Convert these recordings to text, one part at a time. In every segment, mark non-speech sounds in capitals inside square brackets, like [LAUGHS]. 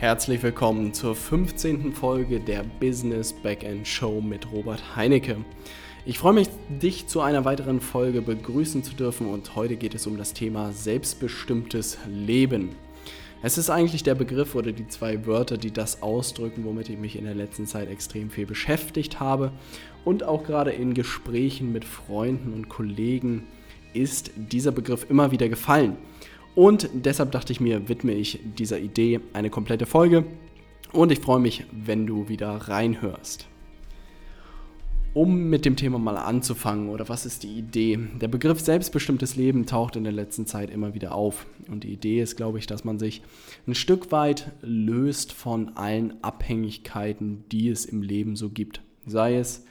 Herzlich willkommen zur 15. Folge der Business Backend Show mit Robert Heinecke. Ich freue mich, dich zu einer weiteren Folge begrüßen zu dürfen und heute geht es um das Thema selbstbestimmtes Leben. Es ist eigentlich der Begriff oder die zwei Wörter, die das ausdrücken, womit ich mich in der letzten Zeit extrem viel beschäftigt habe und auch gerade in Gesprächen mit Freunden und Kollegen ist dieser Begriff immer wieder gefallen. Und deshalb dachte ich mir, widme ich dieser Idee eine komplette Folge. Und ich freue mich, wenn du wieder reinhörst. Um mit dem Thema mal anzufangen, oder was ist die Idee? Der Begriff selbstbestimmtes Leben taucht in der letzten Zeit immer wieder auf. Und die Idee ist, glaube ich, dass man sich ein Stück weit löst von allen Abhängigkeiten, die es im Leben so gibt. Sei es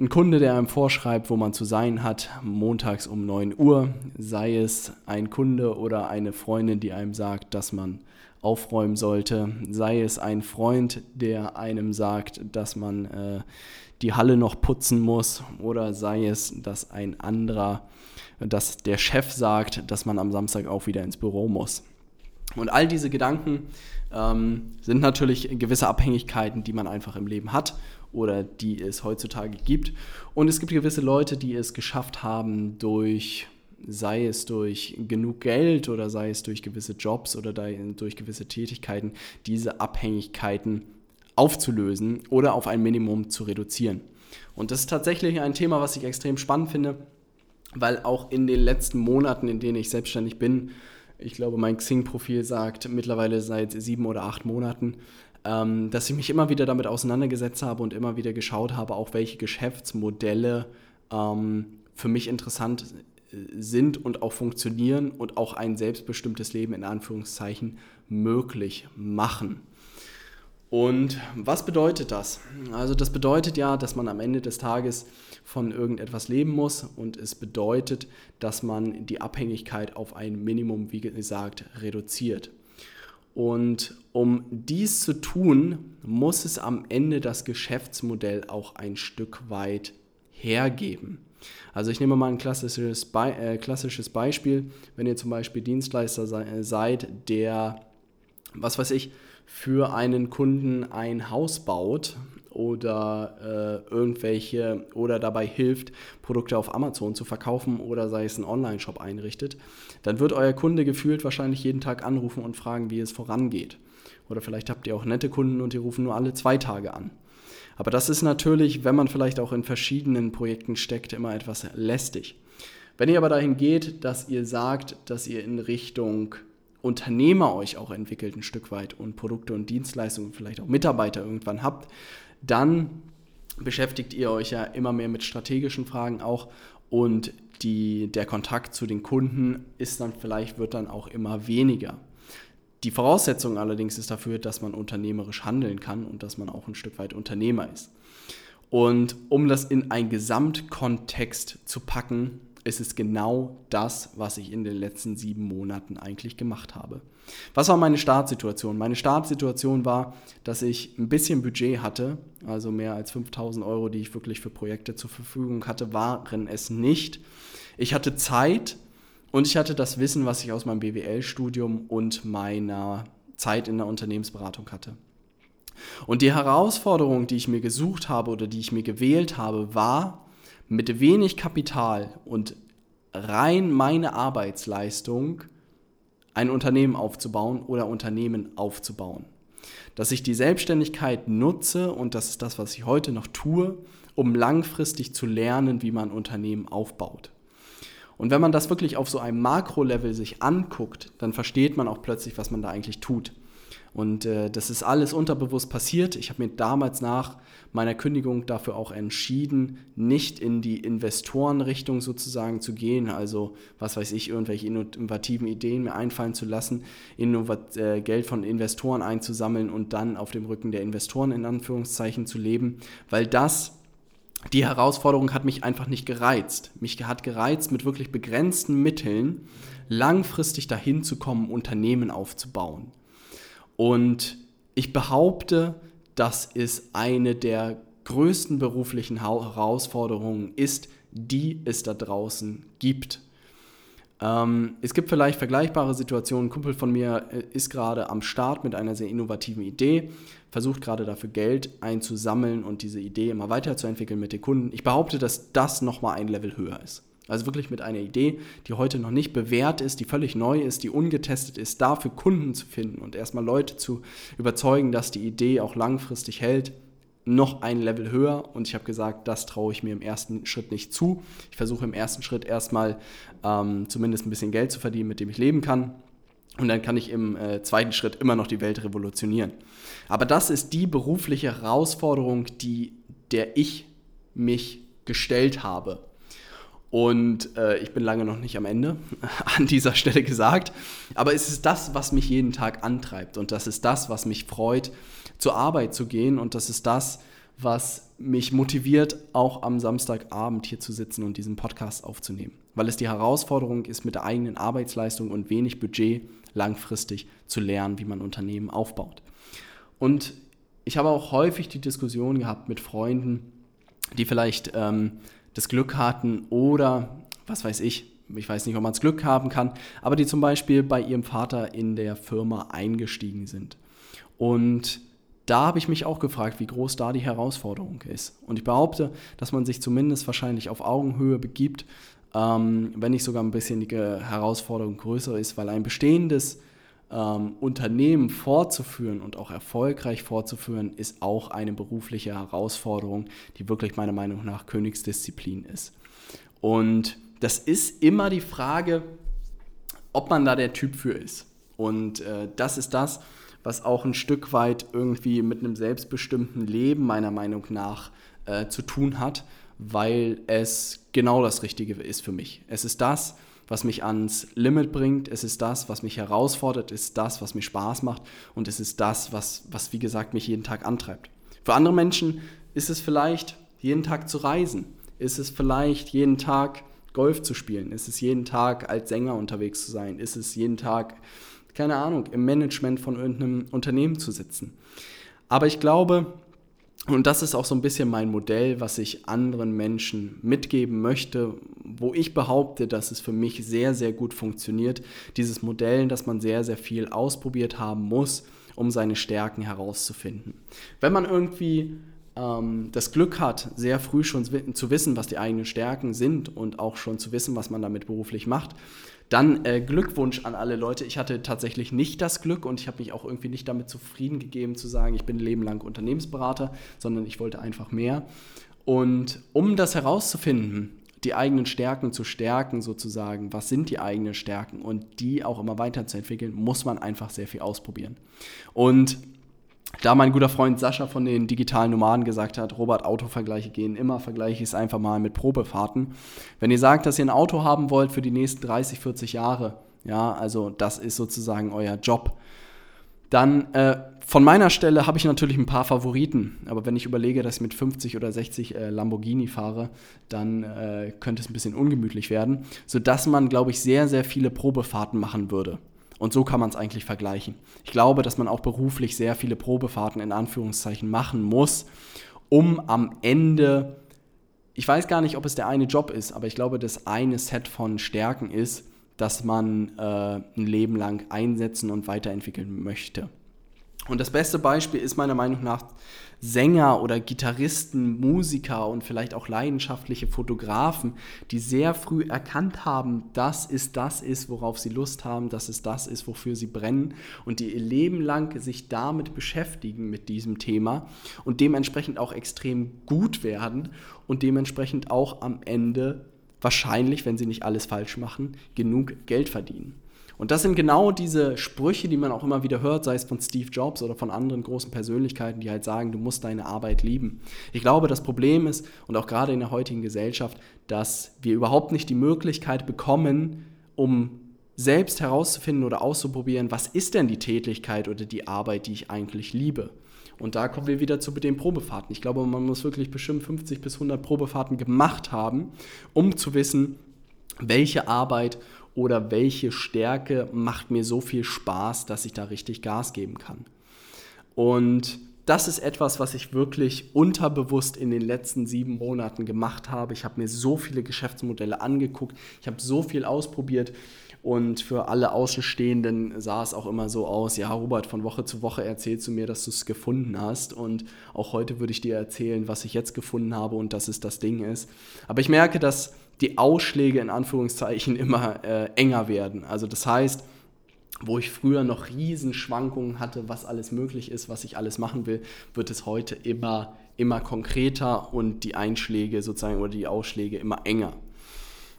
ein Kunde, der einem vorschreibt, wo man zu sein hat, montags um 9 Uhr, sei es ein Kunde oder eine Freundin, die einem sagt, dass man aufräumen sollte, sei es ein Freund, der einem sagt, dass man äh, die Halle noch putzen muss, oder sei es, dass ein anderer, dass der Chef sagt, dass man am Samstag auch wieder ins Büro muss. Und all diese Gedanken ähm, sind natürlich gewisse Abhängigkeiten, die man einfach im Leben hat oder die es heutzutage gibt. Und es gibt gewisse Leute, die es geschafft haben durch sei es durch genug Geld oder sei es durch gewisse Jobs oder durch gewisse Tätigkeiten, diese Abhängigkeiten aufzulösen oder auf ein Minimum zu reduzieren. Und das ist tatsächlich ein Thema, was ich extrem spannend finde, weil auch in den letzten Monaten, in denen ich selbstständig bin, ich glaube, mein Xing-Profil sagt mittlerweile seit sieben oder acht Monaten, ähm, dass ich mich immer wieder damit auseinandergesetzt habe und immer wieder geschaut habe, auch welche Geschäftsmodelle ähm, für mich interessant äh, sind und auch funktionieren und auch ein selbstbestimmtes Leben in Anführungszeichen möglich machen. Und was bedeutet das? Also das bedeutet ja, dass man am Ende des Tages von irgendetwas leben muss und es bedeutet, dass man die Abhängigkeit auf ein Minimum, wie gesagt, reduziert. Und um dies zu tun, muss es am Ende das Geschäftsmodell auch ein Stück weit hergeben. Also ich nehme mal ein klassisches, Be äh, klassisches Beispiel. Wenn ihr zum Beispiel Dienstleister se seid, der, was weiß ich, für einen Kunden ein Haus baut oder äh, irgendwelche oder dabei hilft, Produkte auf Amazon zu verkaufen oder sei es einen Online-Shop einrichtet, dann wird euer Kunde gefühlt wahrscheinlich jeden Tag anrufen und fragen, wie es vorangeht. Oder vielleicht habt ihr auch nette Kunden und die rufen nur alle zwei Tage an. Aber das ist natürlich, wenn man vielleicht auch in verschiedenen Projekten steckt, immer etwas lästig. Wenn ihr aber dahin geht, dass ihr sagt, dass ihr in Richtung Unternehmer euch auch entwickelt ein Stück weit und Produkte und Dienstleistungen, vielleicht auch Mitarbeiter irgendwann habt, dann beschäftigt ihr euch ja immer mehr mit strategischen Fragen auch und die, der Kontakt zu den Kunden ist dann vielleicht, wird dann auch immer weniger. Die Voraussetzung allerdings ist dafür, dass man unternehmerisch handeln kann und dass man auch ein Stück weit Unternehmer ist. Und um das in einen Gesamtkontext zu packen, ist es genau das, was ich in den letzten sieben Monaten eigentlich gemacht habe. Was war meine Startsituation? Meine Startsituation war, dass ich ein bisschen Budget hatte, also mehr als 5000 Euro, die ich wirklich für Projekte zur Verfügung hatte, waren es nicht. Ich hatte Zeit und ich hatte das Wissen, was ich aus meinem BWL-Studium und meiner Zeit in der Unternehmensberatung hatte. Und die Herausforderung, die ich mir gesucht habe oder die ich mir gewählt habe, war, mit wenig Kapital und rein meine Arbeitsleistung ein Unternehmen aufzubauen oder Unternehmen aufzubauen. Dass ich die Selbstständigkeit nutze und das ist das, was ich heute noch tue, um langfristig zu lernen, wie man Unternehmen aufbaut. Und wenn man das wirklich auf so einem Makro-Level sich anguckt, dann versteht man auch plötzlich, was man da eigentlich tut. Und äh, das ist alles unterbewusst passiert. Ich habe mir damals nach meiner Kündigung dafür auch entschieden, nicht in die Investorenrichtung sozusagen zu gehen, also was weiß ich, irgendwelche innovativen Ideen mir einfallen zu lassen, Innovat äh, Geld von Investoren einzusammeln und dann auf dem Rücken der Investoren in Anführungszeichen zu leben, weil das die Herausforderung hat mich einfach nicht gereizt. Mich hat gereizt, mit wirklich begrenzten Mitteln langfristig dahin zu kommen, Unternehmen aufzubauen. Und ich behaupte, dass es eine der größten beruflichen Herausforderungen ist, die es da draußen gibt. Ähm, es gibt vielleicht vergleichbare Situationen. Ein Kumpel von mir äh, ist gerade am Start mit einer sehr innovativen Idee, versucht gerade dafür Geld einzusammeln und diese Idee immer weiterzuentwickeln mit den Kunden. Ich behaupte, dass das nochmal ein Level höher ist. Also wirklich mit einer Idee, die heute noch nicht bewährt ist, die völlig neu ist, die ungetestet ist, dafür Kunden zu finden und erstmal Leute zu überzeugen, dass die Idee auch langfristig hält, noch ein Level höher. Und ich habe gesagt, das traue ich mir im ersten Schritt nicht zu. Ich versuche im ersten Schritt erstmal ähm, zumindest ein bisschen Geld zu verdienen, mit dem ich leben kann. Und dann kann ich im äh, zweiten Schritt immer noch die Welt revolutionieren. Aber das ist die berufliche Herausforderung, die, der ich mich gestellt habe. Und äh, ich bin lange noch nicht am Ende, [LAUGHS] an dieser Stelle gesagt. Aber es ist das, was mich jeden Tag antreibt. Und das ist das, was mich freut, zur Arbeit zu gehen. Und das ist das, was mich motiviert, auch am Samstagabend hier zu sitzen und diesen Podcast aufzunehmen. Weil es die Herausforderung ist, mit der eigenen Arbeitsleistung und wenig Budget langfristig zu lernen, wie man Unternehmen aufbaut. Und ich habe auch häufig die Diskussion gehabt mit Freunden, die vielleicht ähm, das Glück hatten oder was weiß ich, ich weiß nicht, ob man es Glück haben kann, aber die zum Beispiel bei ihrem Vater in der Firma eingestiegen sind. Und da habe ich mich auch gefragt, wie groß da die Herausforderung ist. Und ich behaupte, dass man sich zumindest wahrscheinlich auf Augenhöhe begibt, ähm, wenn nicht sogar ein bisschen die Herausforderung größer ist, weil ein bestehendes ähm, Unternehmen fortzuführen und auch erfolgreich fortzuführen, ist auch eine berufliche Herausforderung, die wirklich meiner Meinung nach Königsdisziplin ist. Und das ist immer die Frage, ob man da der Typ für ist. Und äh, das ist das, was auch ein Stück weit irgendwie mit einem selbstbestimmten Leben meiner Meinung nach äh, zu tun hat, weil es genau das Richtige ist für mich. Es ist das, was mich ans Limit bringt, es ist das, was mich herausfordert, es ist das, was mir Spaß macht. Und es ist das, was, was wie gesagt mich jeden Tag antreibt. Für andere Menschen ist es vielleicht jeden Tag zu reisen, ist es vielleicht jeden Tag Golf zu spielen, ist es jeden Tag als Sänger unterwegs zu sein, ist es jeden Tag, keine Ahnung, im Management von irgendeinem Unternehmen zu sitzen. Aber ich glaube, und das ist auch so ein bisschen mein Modell, was ich anderen Menschen mitgeben möchte, wo ich behaupte, dass es für mich sehr, sehr gut funktioniert. Dieses Modell, dass man sehr, sehr viel ausprobiert haben muss, um seine Stärken herauszufinden. Wenn man irgendwie ähm, das Glück hat, sehr früh schon zu wissen, was die eigenen Stärken sind und auch schon zu wissen, was man damit beruflich macht, dann äh, Glückwunsch an alle Leute. Ich hatte tatsächlich nicht das Glück und ich habe mich auch irgendwie nicht damit zufrieden gegeben zu sagen, ich bin ein Leben lang Unternehmensberater, sondern ich wollte einfach mehr. Und um das herauszufinden, die eigenen Stärken zu stärken sozusagen, was sind die eigenen Stärken und die auch immer weiterzuentwickeln, muss man einfach sehr viel ausprobieren. Und da mein guter Freund Sascha von den digitalen Nomaden gesagt hat, Robert, Autovergleiche gehen immer, vergleiche ich es einfach mal mit Probefahrten. Wenn ihr sagt, dass ihr ein Auto haben wollt für die nächsten 30, 40 Jahre, ja, also das ist sozusagen euer Job, dann äh, von meiner Stelle habe ich natürlich ein paar Favoriten, aber wenn ich überlege, dass ich mit 50 oder 60 äh, Lamborghini fahre, dann äh, könnte es ein bisschen ungemütlich werden, sodass man, glaube ich, sehr, sehr viele Probefahrten machen würde. Und so kann man es eigentlich vergleichen. Ich glaube, dass man auch beruflich sehr viele Probefahrten in Anführungszeichen machen muss, um am Ende, ich weiß gar nicht, ob es der eine Job ist, aber ich glaube, das eine Set von Stärken ist, dass man äh, ein Leben lang einsetzen und weiterentwickeln möchte. Und das beste Beispiel ist meiner Meinung nach Sänger oder Gitarristen, Musiker und vielleicht auch leidenschaftliche Fotografen, die sehr früh erkannt haben, dass es das ist, worauf sie Lust haben, dass es das ist, wofür sie brennen und die ihr Leben lang sich damit beschäftigen mit diesem Thema und dementsprechend auch extrem gut werden und dementsprechend auch am Ende wahrscheinlich, wenn sie nicht alles falsch machen, genug Geld verdienen. Und das sind genau diese Sprüche, die man auch immer wieder hört, sei es von Steve Jobs oder von anderen großen Persönlichkeiten, die halt sagen, du musst deine Arbeit lieben. Ich glaube, das Problem ist, und auch gerade in der heutigen Gesellschaft, dass wir überhaupt nicht die Möglichkeit bekommen, um selbst herauszufinden oder auszuprobieren, was ist denn die Tätigkeit oder die Arbeit, die ich eigentlich liebe. Und da kommen wir wieder zu den Probefahrten. Ich glaube, man muss wirklich bestimmt 50 bis 100 Probefahrten gemacht haben, um zu wissen, welche Arbeit oder welche Stärke macht mir so viel Spaß, dass ich da richtig Gas geben kann. Und das ist etwas, was ich wirklich unterbewusst in den letzten sieben Monaten gemacht habe. Ich habe mir so viele Geschäftsmodelle angeguckt, ich habe so viel ausprobiert und für alle Außenstehenden sah es auch immer so aus, ja Robert, von Woche zu Woche erzählst du mir, dass du es gefunden hast und auch heute würde ich dir erzählen, was ich jetzt gefunden habe und dass es das Ding ist. Aber ich merke, dass die Ausschläge in Anführungszeichen immer äh, enger werden. Also das heißt, wo ich früher noch Riesenschwankungen hatte, was alles möglich ist, was ich alles machen will, wird es heute immer, immer konkreter und die Einschläge sozusagen oder die Ausschläge immer enger.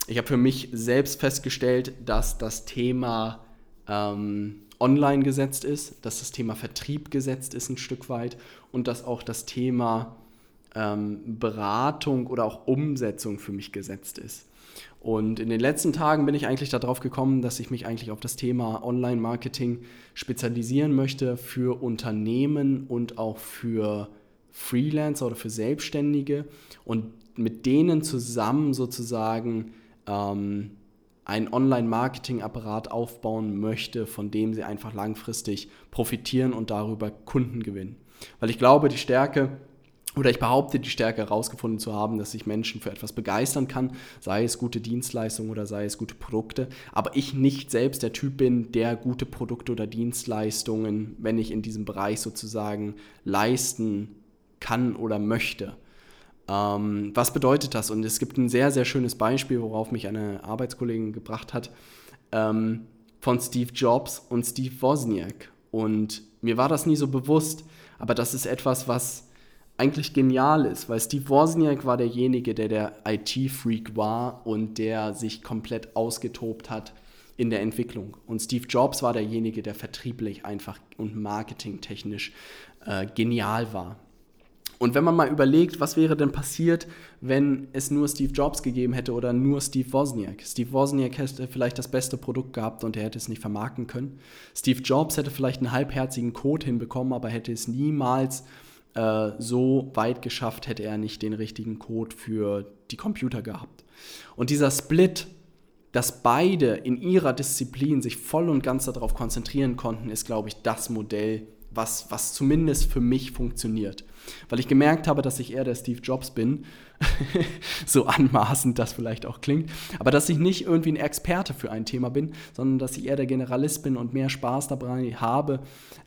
Ich habe für mich selbst festgestellt, dass das Thema ähm, online gesetzt ist, dass das Thema Vertrieb gesetzt ist ein Stück weit und dass auch das Thema ähm, Beratung oder auch Umsetzung für mich gesetzt ist. Und in den letzten Tagen bin ich eigentlich darauf gekommen, dass ich mich eigentlich auf das Thema Online-Marketing spezialisieren möchte für Unternehmen und auch für Freelancer oder für Selbstständige und mit denen zusammen sozusagen ähm, einen Online-Marketing-Apparat aufbauen möchte, von dem sie einfach langfristig profitieren und darüber Kunden gewinnen. Weil ich glaube, die Stärke oder ich behaupte, die Stärke herausgefunden zu haben, dass ich Menschen für etwas begeistern kann, sei es gute Dienstleistungen oder sei es gute Produkte, aber ich nicht selbst der Typ bin, der gute Produkte oder Dienstleistungen, wenn ich in diesem Bereich sozusagen leisten kann oder möchte. Ähm, was bedeutet das? Und es gibt ein sehr, sehr schönes Beispiel, worauf mich eine Arbeitskollegin gebracht hat, ähm, von Steve Jobs und Steve Wozniak. Und mir war das nie so bewusst, aber das ist etwas, was eigentlich genial ist, weil Steve Wozniak war derjenige, der der IT-Freak war und der sich komplett ausgetobt hat in der Entwicklung. Und Steve Jobs war derjenige, der vertrieblich einfach und marketingtechnisch äh, genial war. Und wenn man mal überlegt, was wäre denn passiert, wenn es nur Steve Jobs gegeben hätte oder nur Steve Wozniak? Steve Wozniak hätte vielleicht das beste Produkt gehabt und er hätte es nicht vermarkten können. Steve Jobs hätte vielleicht einen halbherzigen Code hinbekommen, aber hätte es niemals äh, so weit geschafft, hätte er nicht den richtigen Code für die Computer gehabt. Und dieser Split, dass beide in ihrer Disziplin sich voll und ganz darauf konzentrieren konnten, ist, glaube ich, das Modell, was, was zumindest für mich funktioniert. Weil ich gemerkt habe, dass ich eher der Steve Jobs bin, [LAUGHS] so anmaßend das vielleicht auch klingt, aber dass ich nicht irgendwie ein Experte für ein Thema bin, sondern dass ich eher der Generalist bin und mehr Spaß dabei habe,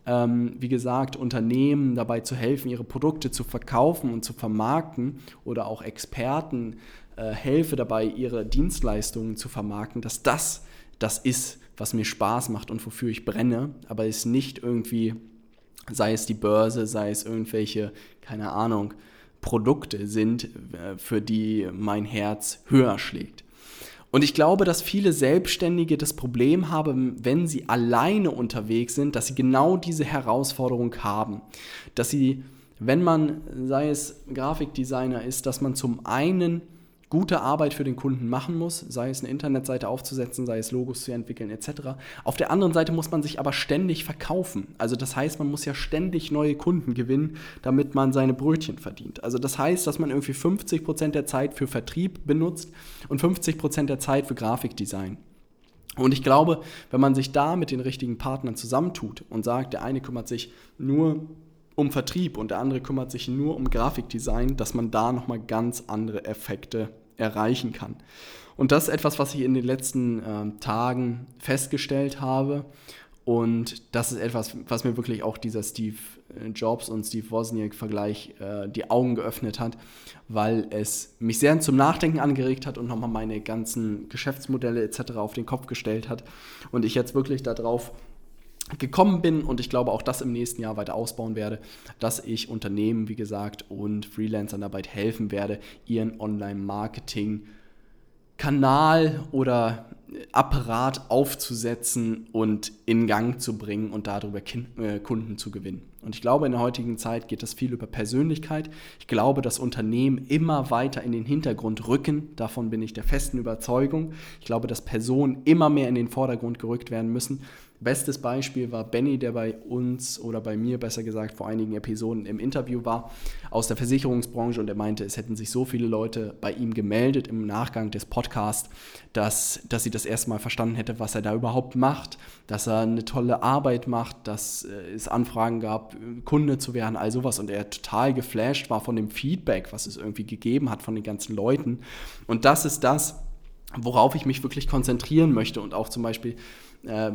ähm, wie gesagt, Unternehmen dabei zu helfen, ihre Produkte zu verkaufen und zu vermarkten oder auch Experten äh, helfe dabei, ihre Dienstleistungen zu vermarkten, dass das das ist, was mir Spaß macht und wofür ich brenne, aber es nicht irgendwie sei es die Börse, sei es irgendwelche, keine Ahnung, Produkte sind, äh, für die mein Herz höher schlägt. Und ich glaube, dass viele Selbstständige das Problem haben, wenn sie alleine unterwegs sind, dass sie genau diese Herausforderung haben. Dass sie, wenn man, sei es Grafikdesigner ist, dass man zum einen gute Arbeit für den Kunden machen muss, sei es eine Internetseite aufzusetzen, sei es Logos zu entwickeln etc. Auf der anderen Seite muss man sich aber ständig verkaufen. Also das heißt, man muss ja ständig neue Kunden gewinnen, damit man seine Brötchen verdient. Also das heißt, dass man irgendwie 50% der Zeit für Vertrieb benutzt und 50% der Zeit für Grafikdesign. Und ich glaube, wenn man sich da mit den richtigen Partnern zusammentut und sagt, der eine kümmert sich nur um Vertrieb und der andere kümmert sich nur um Grafikdesign, dass man da nochmal ganz andere Effekte erreichen kann. Und das ist etwas, was ich in den letzten äh, Tagen festgestellt habe. Und das ist etwas, was mir wirklich auch dieser Steve äh, Jobs und Steve Wozniak-Vergleich äh, die Augen geöffnet hat, weil es mich sehr zum Nachdenken angeregt hat und nochmal meine ganzen Geschäftsmodelle etc. auf den Kopf gestellt hat. Und ich jetzt wirklich darauf gekommen bin und ich glaube auch das im nächsten Jahr weiter ausbauen werde, dass ich Unternehmen, wie gesagt, und Freelancern dabei helfen werde, ihren Online-Marketing-Kanal oder Apparat aufzusetzen und in Gang zu bringen und darüber äh, Kunden zu gewinnen. Und ich glaube, in der heutigen Zeit geht das viel über Persönlichkeit. Ich glaube, dass Unternehmen immer weiter in den Hintergrund rücken. Davon bin ich der festen Überzeugung. Ich glaube, dass Personen immer mehr in den Vordergrund gerückt werden müssen Bestes Beispiel war Benny, der bei uns oder bei mir besser gesagt vor einigen Episoden im Interview war aus der Versicherungsbranche. Und er meinte, es hätten sich so viele Leute bei ihm gemeldet im Nachgang des Podcasts, dass, dass sie das erste Mal verstanden hätte, was er da überhaupt macht, dass er eine tolle Arbeit macht, dass äh, es Anfragen gab, Kunde zu werden, all sowas. Und er total geflasht war von dem Feedback, was es irgendwie gegeben hat von den ganzen Leuten. Und das ist das, worauf ich mich wirklich konzentrieren möchte. Und auch zum Beispiel äh,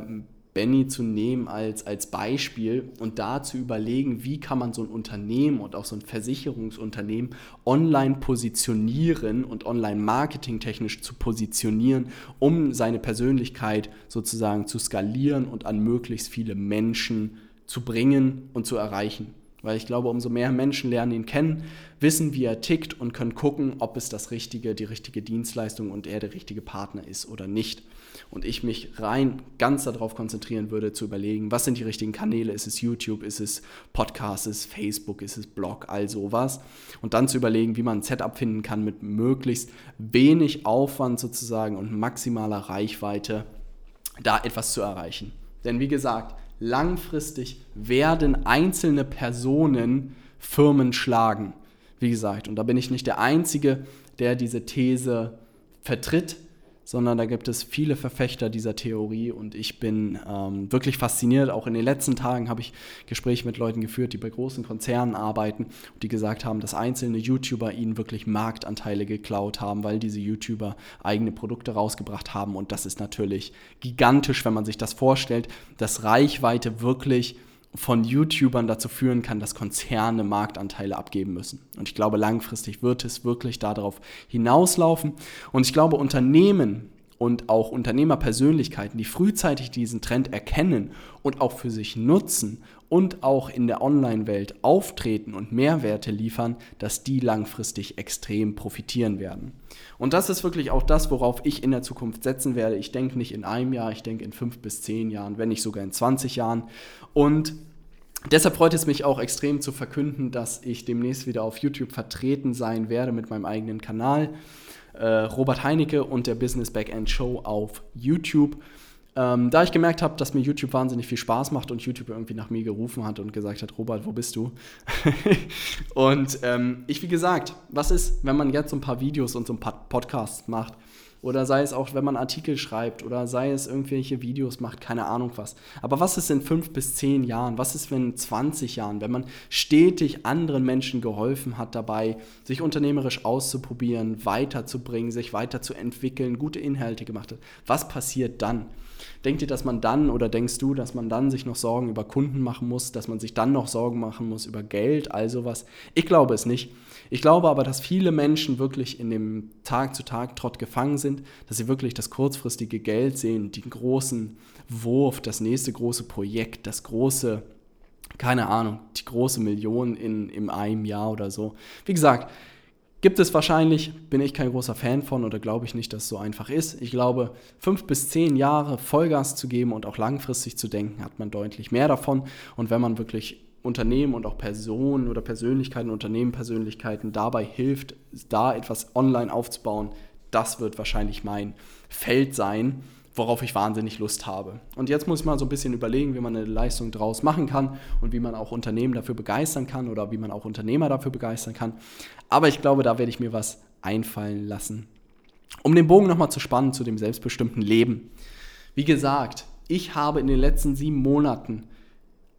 Benny zu nehmen als, als Beispiel und da zu überlegen, wie kann man so ein Unternehmen und auch so ein Versicherungsunternehmen online positionieren und online marketingtechnisch zu positionieren, um seine Persönlichkeit sozusagen zu skalieren und an möglichst viele Menschen zu bringen und zu erreichen. Weil ich glaube, umso mehr Menschen lernen ihn kennen, wissen, wie er tickt und können gucken, ob es das richtige, die richtige Dienstleistung und er der richtige Partner ist oder nicht. Und ich mich rein ganz darauf konzentrieren würde, zu überlegen, was sind die richtigen Kanäle? Ist es YouTube? Ist es Podcast? Ist es Facebook? Ist es Blog? All sowas. Und dann zu überlegen, wie man ein Setup finden kann mit möglichst wenig Aufwand sozusagen und maximaler Reichweite, da etwas zu erreichen. Denn wie gesagt, langfristig werden einzelne Personen Firmen schlagen. Wie gesagt, und da bin ich nicht der Einzige, der diese These vertritt sondern da gibt es viele Verfechter dieser Theorie und ich bin ähm, wirklich fasziniert. Auch in den letzten Tagen habe ich Gespräche mit Leuten geführt, die bei großen Konzernen arbeiten und die gesagt haben, dass einzelne YouTuber ihnen wirklich Marktanteile geklaut haben, weil diese YouTuber eigene Produkte rausgebracht haben und das ist natürlich gigantisch, wenn man sich das vorstellt, dass Reichweite wirklich von YouTubern dazu führen kann, dass Konzerne Marktanteile abgeben müssen. Und ich glaube, langfristig wird es wirklich darauf hinauslaufen. Und ich glaube, Unternehmen und auch Unternehmerpersönlichkeiten, die frühzeitig diesen Trend erkennen und auch für sich nutzen und auch in der Online-Welt auftreten und Mehrwerte liefern, dass die langfristig extrem profitieren werden. Und das ist wirklich auch das, worauf ich in der Zukunft setzen werde. Ich denke nicht in einem Jahr, ich denke in fünf bis zehn Jahren, wenn nicht sogar in 20 Jahren. Und Deshalb freut es mich auch extrem zu verkünden, dass ich demnächst wieder auf YouTube vertreten sein werde mit meinem eigenen Kanal. Äh, Robert Heinecke und der Business Backend Show auf YouTube. Ähm, da ich gemerkt habe, dass mir YouTube wahnsinnig viel Spaß macht und YouTube irgendwie nach mir gerufen hat und gesagt hat, Robert, wo bist du? [LAUGHS] und ähm, ich, wie gesagt, was ist, wenn man jetzt so ein paar Videos und so ein paar Podcasts macht? Oder sei es auch, wenn man Artikel schreibt oder sei es irgendwelche Videos macht, keine Ahnung was. Aber was ist in fünf bis zehn Jahren? Was ist, wenn in 20 Jahren, wenn man stetig anderen Menschen geholfen hat dabei, sich unternehmerisch auszuprobieren, weiterzubringen, sich weiterzuentwickeln, gute Inhalte gemacht hat? Was passiert dann? Denkt ihr, dass man dann oder denkst du, dass man dann sich noch Sorgen über Kunden machen muss, dass man sich dann noch Sorgen machen muss über Geld, all sowas? Ich glaube es nicht. Ich glaube aber, dass viele Menschen wirklich in dem Tag-zu-Tag-Trott gefangen sind, dass sie wirklich das kurzfristige Geld sehen, den großen Wurf, das nächste große Projekt, das große, keine Ahnung, die große Million in, in einem Jahr oder so. Wie gesagt, Gibt es wahrscheinlich, bin ich kein großer Fan von oder glaube ich nicht, dass es so einfach ist. Ich glaube, fünf bis zehn Jahre Vollgas zu geben und auch langfristig zu denken, hat man deutlich mehr davon. Und wenn man wirklich Unternehmen und auch Personen oder Persönlichkeiten, Unternehmenpersönlichkeiten dabei hilft, da etwas online aufzubauen, das wird wahrscheinlich mein Feld sein, worauf ich wahnsinnig Lust habe. Und jetzt muss ich mal so ein bisschen überlegen, wie man eine Leistung draus machen kann und wie man auch Unternehmen dafür begeistern kann oder wie man auch Unternehmer dafür begeistern kann. Aber ich glaube, da werde ich mir was einfallen lassen. Um den Bogen nochmal zu spannen zu dem selbstbestimmten Leben. Wie gesagt, ich habe in den letzten sieben Monaten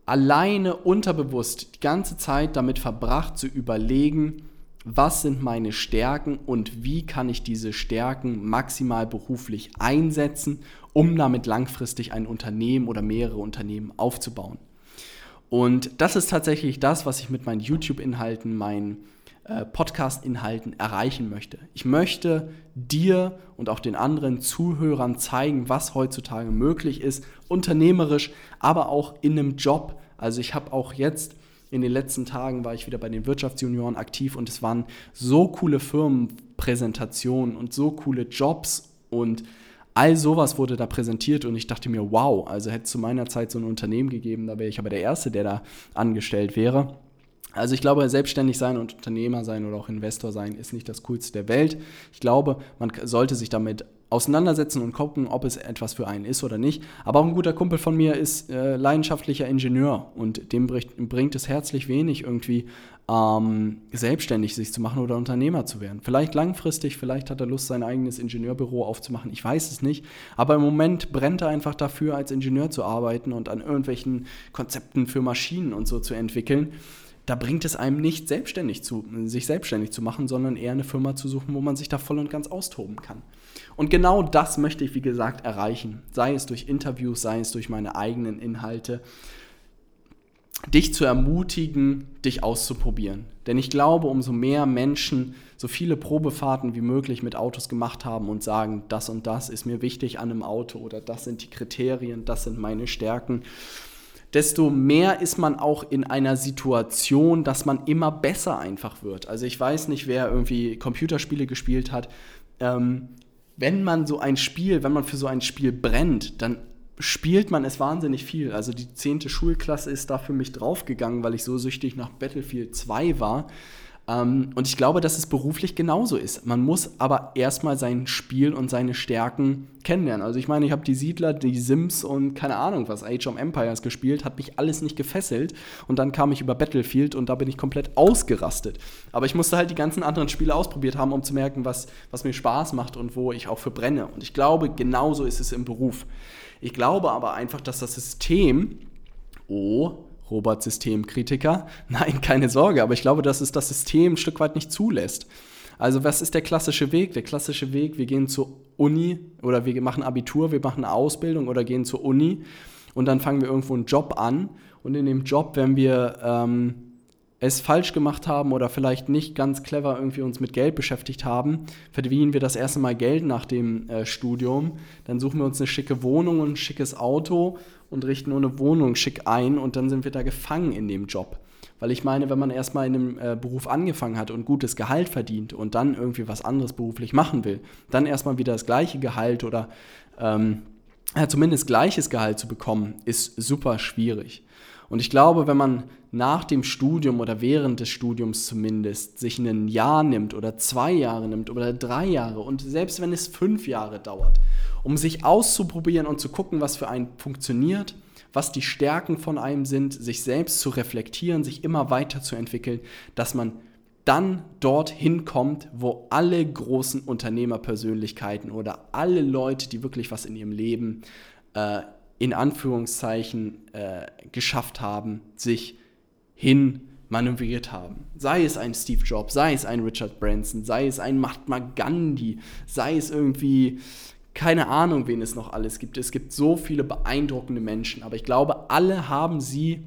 alleine unterbewusst die ganze Zeit damit verbracht zu überlegen, was sind meine Stärken und wie kann ich diese Stärken maximal beruflich einsetzen, um damit langfristig ein Unternehmen oder mehrere Unternehmen aufzubauen. Und das ist tatsächlich das, was ich mit meinen YouTube-Inhalten, meinen äh, Podcast-Inhalten erreichen möchte. Ich möchte dir und auch den anderen Zuhörern zeigen, was heutzutage möglich ist, unternehmerisch, aber auch in einem Job. Also ich habe auch jetzt in den letzten Tagen war ich wieder bei den Wirtschaftsjunioren aktiv und es waren so coole Firmenpräsentationen und so coole Jobs und all sowas wurde da präsentiert und ich dachte mir, wow, also hätte es zu meiner Zeit so ein Unternehmen gegeben, da wäre ich aber der Erste, der da angestellt wäre. Also ich glaube, selbstständig sein und Unternehmer sein oder auch Investor sein ist nicht das Coolste der Welt. Ich glaube, man sollte sich damit auseinandersetzen und gucken, ob es etwas für einen ist oder nicht. Aber auch ein guter Kumpel von mir ist äh, leidenschaftlicher Ingenieur und dem bringt, bringt es herzlich wenig, irgendwie ähm, selbstständig sich zu machen oder Unternehmer zu werden. Vielleicht langfristig, vielleicht hat er Lust, sein eigenes Ingenieurbüro aufzumachen. Ich weiß es nicht. Aber im Moment brennt er einfach dafür, als Ingenieur zu arbeiten und an irgendwelchen Konzepten für Maschinen und so zu entwickeln da bringt es einem nicht selbstständig zu, sich selbstständig zu machen, sondern eher eine Firma zu suchen, wo man sich da voll und ganz austoben kann. Und genau das möchte ich, wie gesagt, erreichen. Sei es durch Interviews, sei es durch meine eigenen Inhalte. Dich zu ermutigen, dich auszuprobieren. Denn ich glaube, umso mehr Menschen so viele Probefahrten wie möglich mit Autos gemacht haben und sagen, das und das ist mir wichtig an einem Auto oder das sind die Kriterien, das sind meine Stärken, desto mehr ist man auch in einer Situation, dass man immer besser einfach wird. Also ich weiß nicht, wer irgendwie Computerspiele gespielt hat. Ähm, wenn man so ein Spiel, wenn man für so ein Spiel brennt, dann spielt man es wahnsinnig viel. Also die zehnte Schulklasse ist da für mich draufgegangen, weil ich so süchtig nach Battlefield 2 war. Ähm, und ich glaube, dass es beruflich genauso ist. Man muss aber erstmal sein Spiel und seine Stärken kennenlernen. Also ich meine, ich habe die Siedler, die Sims und keine Ahnung was, Age of Empires gespielt, hat mich alles nicht gefesselt. Und dann kam ich über Battlefield und da bin ich komplett ausgerastet. Aber ich musste halt die ganzen anderen Spiele ausprobiert haben, um zu merken, was, was mir Spaß macht und wo ich auch für brenne. Und ich glaube, genauso ist es im Beruf. Ich glaube aber einfach, dass das System, oh, Robert Systemkritiker. [LAUGHS] Nein, keine Sorge, aber ich glaube, dass es das System ein Stück weit nicht zulässt. Also was ist der klassische Weg? Der klassische Weg, wir gehen zur Uni oder wir machen Abitur, wir machen eine Ausbildung oder gehen zur Uni und dann fangen wir irgendwo einen Job an und in dem Job, wenn wir ähm, es falsch gemacht haben oder vielleicht nicht ganz clever irgendwie uns mit Geld beschäftigt haben, verdienen wir das erste Mal Geld nach dem äh, Studium, dann suchen wir uns eine schicke Wohnung und ein schickes Auto und richten nur eine Wohnung schick ein und dann sind wir da gefangen in dem Job. Weil ich meine, wenn man erstmal in einem äh, Beruf angefangen hat und gutes Gehalt verdient und dann irgendwie was anderes beruflich machen will, dann erstmal wieder das gleiche Gehalt oder ähm, ja, zumindest gleiches Gehalt zu bekommen, ist super schwierig. Und ich glaube, wenn man nach dem Studium oder während des Studiums zumindest sich ein Jahr nimmt oder zwei Jahre nimmt oder drei Jahre und selbst wenn es fünf Jahre dauert um sich auszuprobieren und zu gucken, was für einen funktioniert, was die Stärken von einem sind, sich selbst zu reflektieren, sich immer weiterzuentwickeln, dass man dann dorthin kommt, wo alle großen Unternehmerpersönlichkeiten oder alle Leute, die wirklich was in ihrem Leben äh, in Anführungszeichen äh, geschafft haben, sich hin manövriert haben. Sei es ein Steve Jobs, sei es ein Richard Branson, sei es ein Mahatma Gandhi, sei es irgendwie keine Ahnung, wen es noch alles gibt. Es gibt so viele beeindruckende Menschen, aber ich glaube, alle haben sie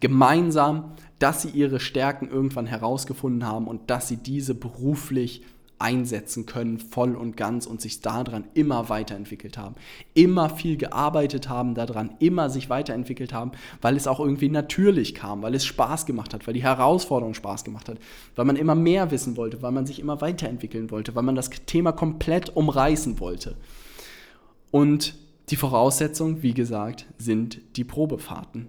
gemeinsam, dass sie ihre Stärken irgendwann herausgefunden haben und dass sie diese beruflich einsetzen können, voll und ganz und sich daran immer weiterentwickelt haben. Immer viel gearbeitet haben daran, immer sich weiterentwickelt haben, weil es auch irgendwie natürlich kam, weil es Spaß gemacht hat, weil die Herausforderung Spaß gemacht hat, weil man immer mehr wissen wollte, weil man sich immer weiterentwickeln wollte, weil man das Thema komplett umreißen wollte. Und die Voraussetzung, wie gesagt, sind die Probefahrten.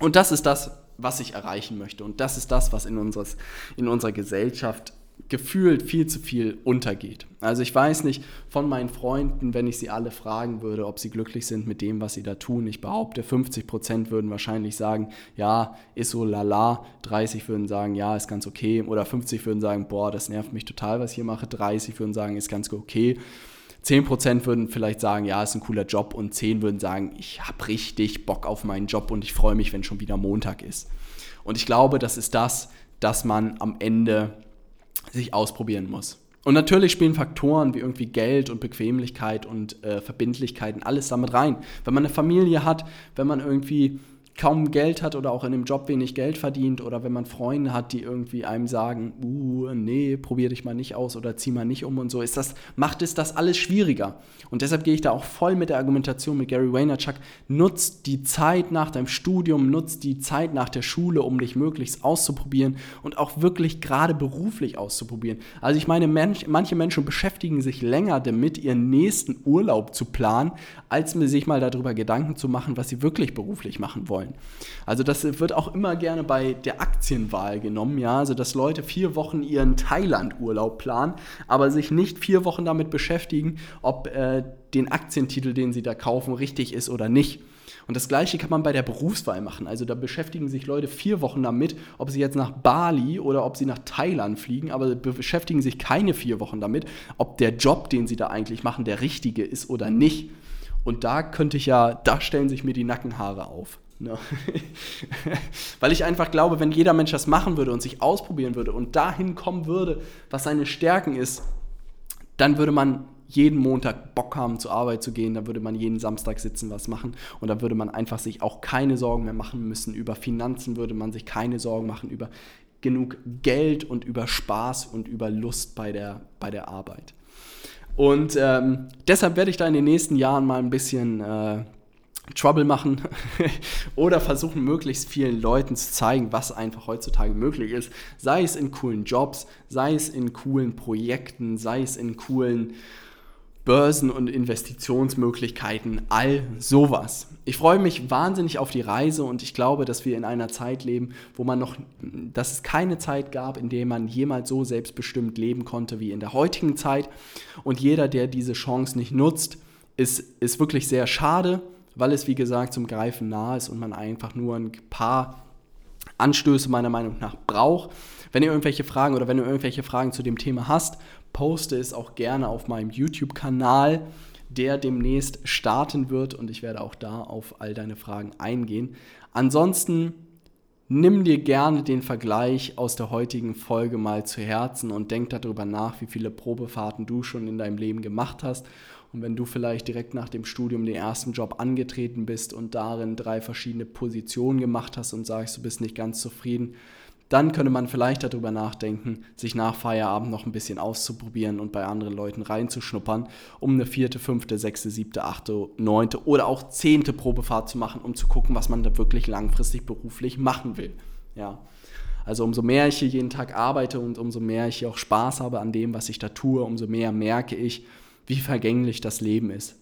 Und das ist das, was ich erreichen möchte. Und das ist das, was in, unseres, in unserer Gesellschaft gefühlt viel zu viel untergeht. Also ich weiß nicht von meinen Freunden, wenn ich sie alle fragen würde, ob sie glücklich sind mit dem, was sie da tun. Ich behaupte, 50 Prozent würden wahrscheinlich sagen, ja, ist so lala. 30 würden sagen, ja, ist ganz okay. Oder 50 würden sagen, boah, das nervt mich total, was ich hier mache. 30 würden sagen, ist ganz okay. 10 Prozent würden vielleicht sagen, ja, ist ein cooler Job. Und 10 würden sagen, ich habe richtig Bock auf meinen Job und ich freue mich, wenn schon wieder Montag ist. Und ich glaube, das ist das, dass man am Ende sich ausprobieren muss. Und natürlich spielen Faktoren wie irgendwie Geld und Bequemlichkeit und äh, Verbindlichkeiten alles damit rein. Wenn man eine Familie hat, wenn man irgendwie kaum Geld hat oder auch in einem Job wenig Geld verdient oder wenn man Freunde hat, die irgendwie einem sagen, uh, nee, probier dich mal nicht aus oder zieh mal nicht um und so, ist das, macht es das alles schwieriger. Und deshalb gehe ich da auch voll mit der Argumentation mit Gary Vaynerchuk, nutzt die Zeit nach deinem Studium, nutzt die Zeit nach der Schule, um dich möglichst auszuprobieren und auch wirklich gerade beruflich auszuprobieren. Also ich meine, manche Menschen beschäftigen sich länger damit, ihren nächsten Urlaub zu planen, als sich mal darüber Gedanken zu machen, was sie wirklich beruflich machen wollen. Wollen. Also das wird auch immer gerne bei der Aktienwahl genommen, ja, also dass Leute vier Wochen ihren Thailand-Urlaub planen, aber sich nicht vier Wochen damit beschäftigen, ob äh, den Aktientitel, den sie da kaufen, richtig ist oder nicht. Und das gleiche kann man bei der Berufswahl machen. Also da beschäftigen sich Leute vier Wochen damit, ob sie jetzt nach Bali oder ob sie nach Thailand fliegen, aber beschäftigen sich keine vier Wochen damit, ob der Job, den sie da eigentlich machen, der richtige ist oder nicht. Und da könnte ich ja, da stellen sich mir die Nackenhaare auf. Ne? [LAUGHS] Weil ich einfach glaube, wenn jeder Mensch das machen würde und sich ausprobieren würde und dahin kommen würde, was seine Stärken ist, dann würde man jeden Montag Bock haben, zur Arbeit zu gehen, da würde man jeden Samstag sitzen, was machen und da würde man einfach sich auch keine Sorgen mehr machen müssen. Über Finanzen würde man sich keine Sorgen machen, über genug Geld und über Spaß und über Lust bei der, bei der Arbeit. Und ähm, deshalb werde ich da in den nächsten Jahren mal ein bisschen äh, Trouble machen [LAUGHS] oder versuchen, möglichst vielen Leuten zu zeigen, was einfach heutzutage möglich ist. Sei es in coolen Jobs, sei es in coolen Projekten, sei es in coolen Börsen- und Investitionsmöglichkeiten, all sowas. Ich freue mich wahnsinnig auf die Reise und ich glaube, dass wir in einer Zeit leben, wo man noch, dass es keine Zeit gab, in der man jemals so selbstbestimmt leben konnte wie in der heutigen Zeit. Und jeder, der diese Chance nicht nutzt, ist, ist wirklich sehr schade, weil es, wie gesagt, zum Greifen nahe ist und man einfach nur ein paar Anstöße meiner Meinung nach braucht. Wenn ihr irgendwelche Fragen oder wenn du irgendwelche Fragen zu dem Thema hast, poste es auch gerne auf meinem YouTube-Kanal, der demnächst starten wird und ich werde auch da auf all deine Fragen eingehen. Ansonsten nimm dir gerne den Vergleich aus der heutigen Folge mal zu Herzen und denk darüber nach, wie viele Probefahrten du schon in deinem Leben gemacht hast. Und wenn du vielleicht direkt nach dem Studium den ersten Job angetreten bist und darin drei verschiedene Positionen gemacht hast und sagst, du bist nicht ganz zufrieden, dann könnte man vielleicht darüber nachdenken, sich nach Feierabend noch ein bisschen auszuprobieren und bei anderen Leuten reinzuschnuppern, um eine vierte, fünfte, sechste, siebte, achte, neunte oder auch zehnte Probefahrt zu machen, um zu gucken, was man da wirklich langfristig beruflich machen will. Ja. Also umso mehr ich hier jeden Tag arbeite und umso mehr ich hier auch Spaß habe an dem, was ich da tue, umso mehr merke ich, wie vergänglich das Leben ist.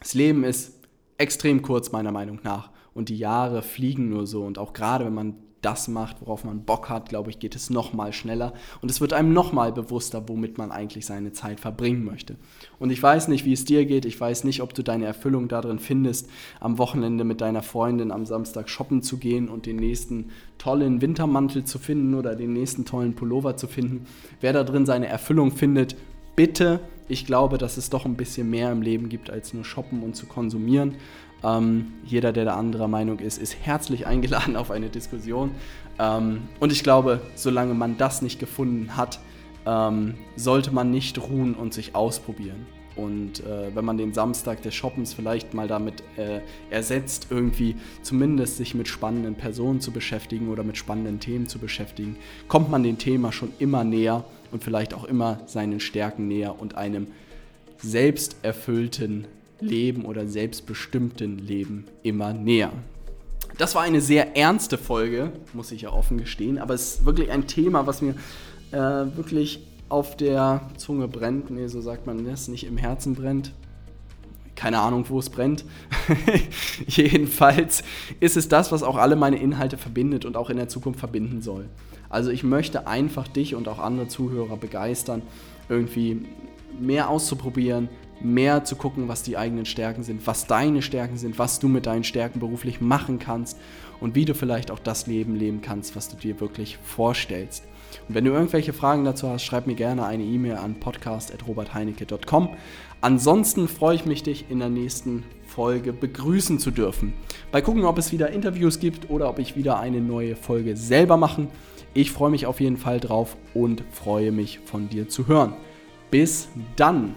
Das Leben ist extrem kurz meiner Meinung nach und die Jahre fliegen nur so und auch gerade wenn man das macht, worauf man Bock hat, glaube ich, geht es noch mal schneller und es wird einem noch mal bewusster, womit man eigentlich seine Zeit verbringen möchte. Und ich weiß nicht, wie es dir geht, ich weiß nicht, ob du deine Erfüllung darin findest, am Wochenende mit deiner Freundin am Samstag shoppen zu gehen und den nächsten tollen Wintermantel zu finden oder den nächsten tollen Pullover zu finden. Wer da drin seine Erfüllung findet, bitte. Ich glaube, dass es doch ein bisschen mehr im Leben gibt, als nur shoppen und zu konsumieren. Ähm, jeder, der da anderer Meinung ist, ist herzlich eingeladen auf eine Diskussion. Ähm, und ich glaube, solange man das nicht gefunden hat, ähm, sollte man nicht ruhen und sich ausprobieren. Und äh, wenn man den Samstag des Shoppens vielleicht mal damit äh, ersetzt, irgendwie zumindest sich mit spannenden Personen zu beschäftigen oder mit spannenden Themen zu beschäftigen, kommt man dem Thema schon immer näher und vielleicht auch immer seinen Stärken näher und einem selbsterfüllten Leben oder selbstbestimmten Leben immer näher. Das war eine sehr ernste Folge, muss ich ja offen gestehen, aber es ist wirklich ein Thema, was mir äh, wirklich auf der Zunge brennt. Nee, so sagt man das, nicht im Herzen brennt. Keine Ahnung, wo es brennt. [LAUGHS] Jedenfalls ist es das, was auch alle meine Inhalte verbindet und auch in der Zukunft verbinden soll. Also ich möchte einfach dich und auch andere Zuhörer begeistern, irgendwie mehr auszuprobieren, mehr zu gucken, was die eigenen Stärken sind, was deine Stärken sind, was du mit deinen Stärken beruflich machen kannst und wie du vielleicht auch das Leben leben kannst, was du dir wirklich vorstellst. Und wenn du irgendwelche Fragen dazu hast, schreib mir gerne eine E-Mail an podcast.robertheinecke.com. Ansonsten freue ich mich, dich in der nächsten Folge begrüßen zu dürfen. Bei gucken, ob es wieder Interviews gibt oder ob ich wieder eine neue Folge selber mache. Ich freue mich auf jeden Fall drauf und freue mich von dir zu hören. Bis dann!